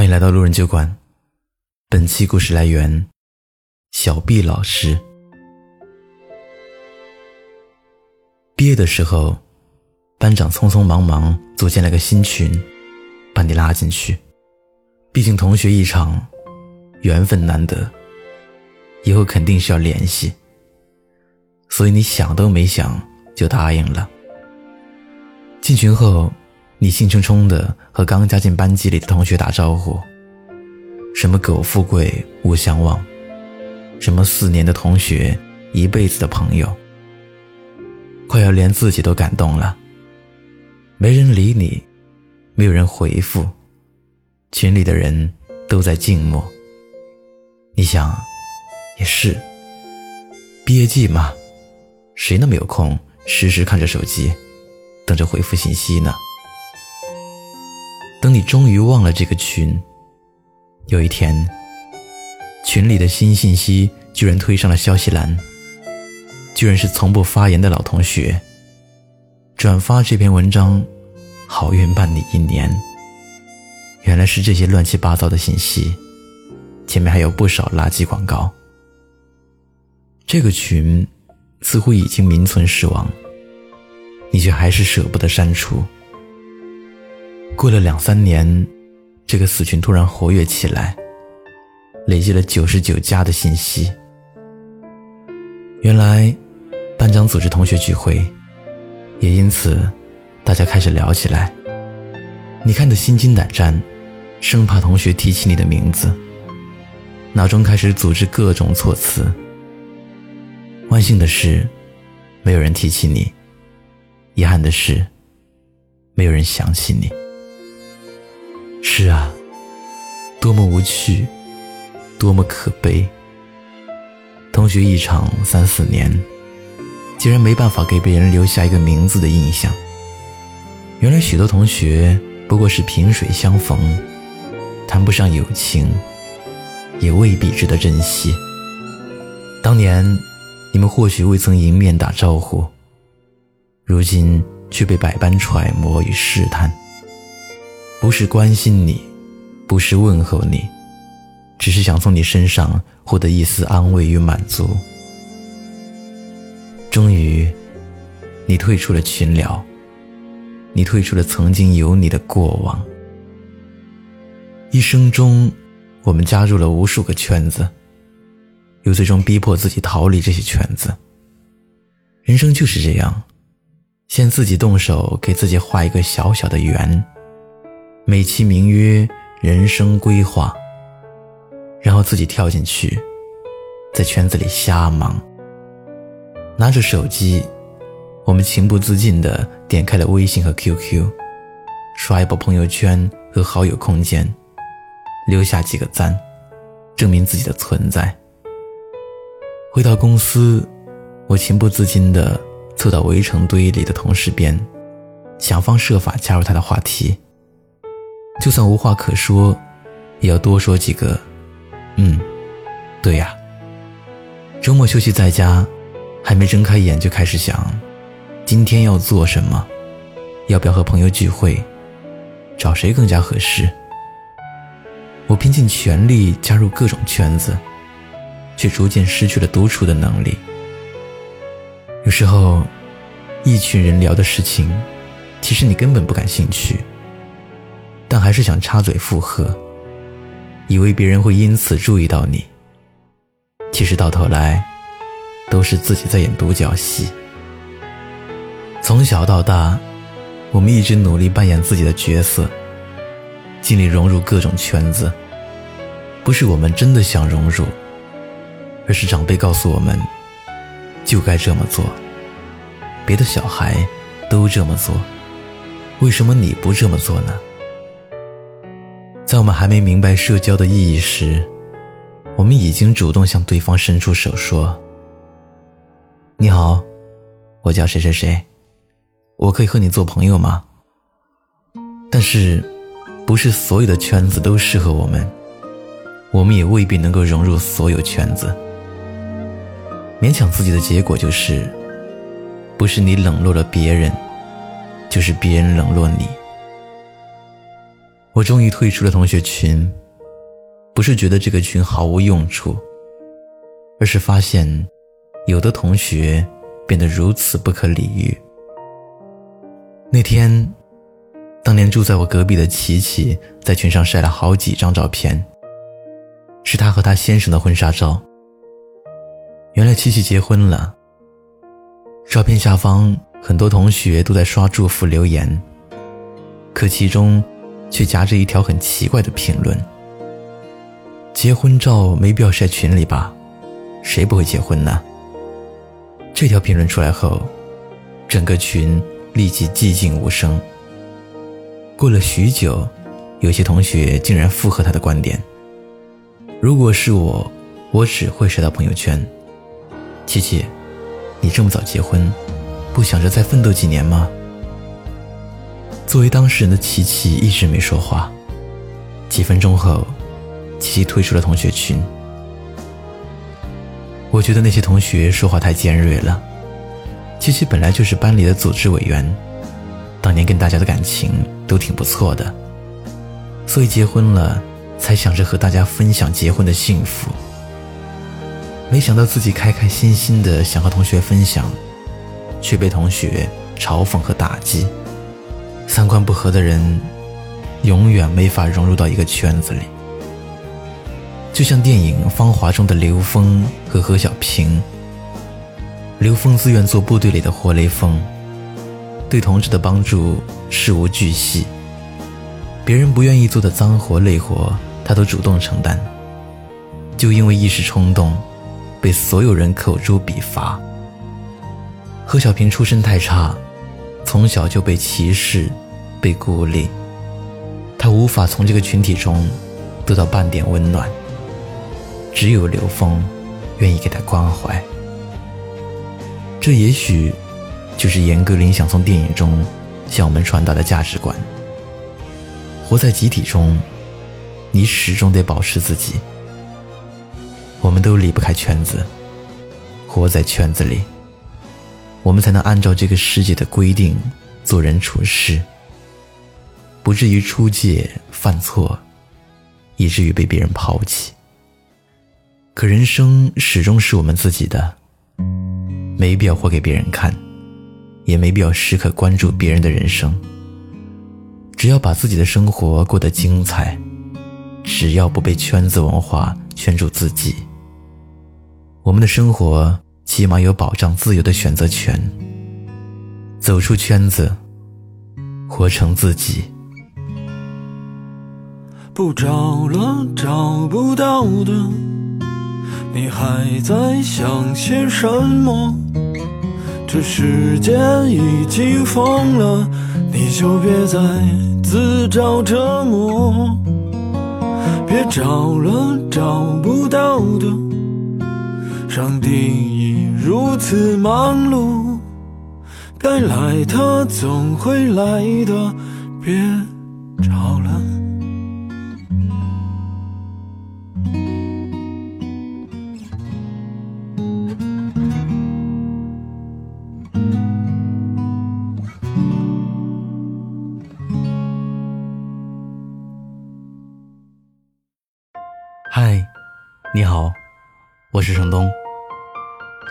欢迎来到路人酒馆。本期故事来源：小毕老师。毕业的时候，班长匆匆忙忙组建了个新群，把你拉进去。毕竟同学一场，缘分难得，以后肯定是要联系。所以你想都没想就答应了。进群后。你兴冲冲的和刚加进班级里的同学打招呼，什么苟富贵勿相忘，什么四年的同学一辈子的朋友，快要连自己都感动了。没人理你，没有人回复，群里的人都在静默。你想，也是，毕业季嘛，谁那么有空时时看着手机，等着回复信息呢？等你终于忘了这个群，有一天，群里的新信息居然推上了消息栏，居然是从不发言的老同学转发这篇文章，好运伴你一年。原来是这些乱七八糟的信息，前面还有不少垃圾广告。这个群似乎已经名存实亡，你却还是舍不得删除。过了两三年，这个死群突然活跃起来，累积了九十九加的信息。原来，班长组织同学聚会，也因此，大家开始聊起来。你看得心惊胆战，生怕同学提起你的名字，脑中开始组织各种措辞。万幸的是，没有人提起你；遗憾的是，没有人想起你。是啊，多么无趣，多么可悲。同学一场三四年，竟然没办法给别人留下一个名字的印象。原来许多同学不过是萍水相逢，谈不上友情，也未必值得珍惜。当年你们或许未曾迎面打招呼，如今却被百般揣摩与试探。不是关心你，不是问候你，只是想从你身上获得一丝安慰与满足。终于，你退出了群聊，你退出了曾经有你的过往。一生中，我们加入了无数个圈子，又最终逼迫自己逃离这些圈子。人生就是这样，先自己动手给自己画一个小小的圆。美其名曰人生规划，然后自己跳进去，在圈子里瞎忙。拿着手机，我们情不自禁地点开了微信和 QQ，刷一波朋友圈和好友空间，留下几个赞，证明自己的存在。回到公司，我情不自禁地凑到围城堆里的同事边，想方设法加入他的话题。就算无话可说，也要多说几个。嗯，对呀。周末休息在家，还没睁开眼就开始想，今天要做什么？要不要和朋友聚会？找谁更加合适？我拼尽全力加入各种圈子，却逐渐失去了独处的能力。有时候，一群人聊的事情，其实你根本不感兴趣。但还是想插嘴附和，以为别人会因此注意到你。其实到头来，都是自己在演独角戏。从小到大，我们一直努力扮演自己的角色，尽力融入各种圈子。不是我们真的想融入，而是长辈告诉我们，就该这么做。别的小孩都这么做，为什么你不这么做呢？在我们还没明白社交的意义时，我们已经主动向对方伸出手说：“你好，我叫谁谁谁，我可以和你做朋友吗？”但是，不是所有的圈子都适合我们，我们也未必能够融入所有圈子。勉强自己的结果就是，不是你冷落了别人，就是别人冷落你。我终于退出了同学群，不是觉得这个群毫无用处，而是发现有的同学变得如此不可理喻。那天，当年住在我隔壁的琪琪在群上晒了好几张照片，是她和她先生的婚纱照。原来琪琪结婚了。照片下方很多同学都在刷祝福留言，可其中。却夹着一条很奇怪的评论：“结婚照没必要晒群里吧？谁不会结婚呢？”这条评论出来后，整个群立即寂静无声。过了许久，有些同学竟然附和他的观点：“如果是我，我只会晒到朋友圈。”琪琪，你这么早结婚，不想着再奋斗几年吗？作为当事人的琪琪一直没说话。几分钟后，琪琪退出了同学群。我觉得那些同学说话太尖锐了。琪琪本来就是班里的组织委员，当年跟大家的感情都挺不错的，所以结婚了才想着和大家分享结婚的幸福。没想到自己开开心心的想和同学分享，却被同学嘲讽和打击。三观不合的人，永远没法融入到一个圈子里。就像电影《芳华》中的刘峰和何小萍。刘峰自愿做部队里的活雷锋，对同志的帮助事无巨细。别人不愿意做的脏活累活，他都主动承担。就因为一时冲动，被所有人口诛笔伐。何小平出身太差。从小就被歧视，被孤立，他无法从这个群体中得到半点温暖。只有刘峰愿意给他关怀。这也许就是严歌苓想从电影中向我们传达的价值观：活在集体中，你始终得保持自己。我们都离不开圈子，活在圈子里。我们才能按照这个世界的规定做人处事，不至于出界犯错，以至于被别人抛弃。可人生始终是我们自己的，没必要活给别人看，也没必要时刻关注别人的人生。只要把自己的生活过得精彩，只要不被圈子文化圈住自己，我们的生活。起码有保障自由的选择权。走出圈子，活成自己。不找了，找不到的，你还在想些什么？这世界已经疯了，你就别再自找折磨。别找了，找不到的，上帝已。如此忙碌，该来的总会来的，别找了。嗨，你好，我是程东。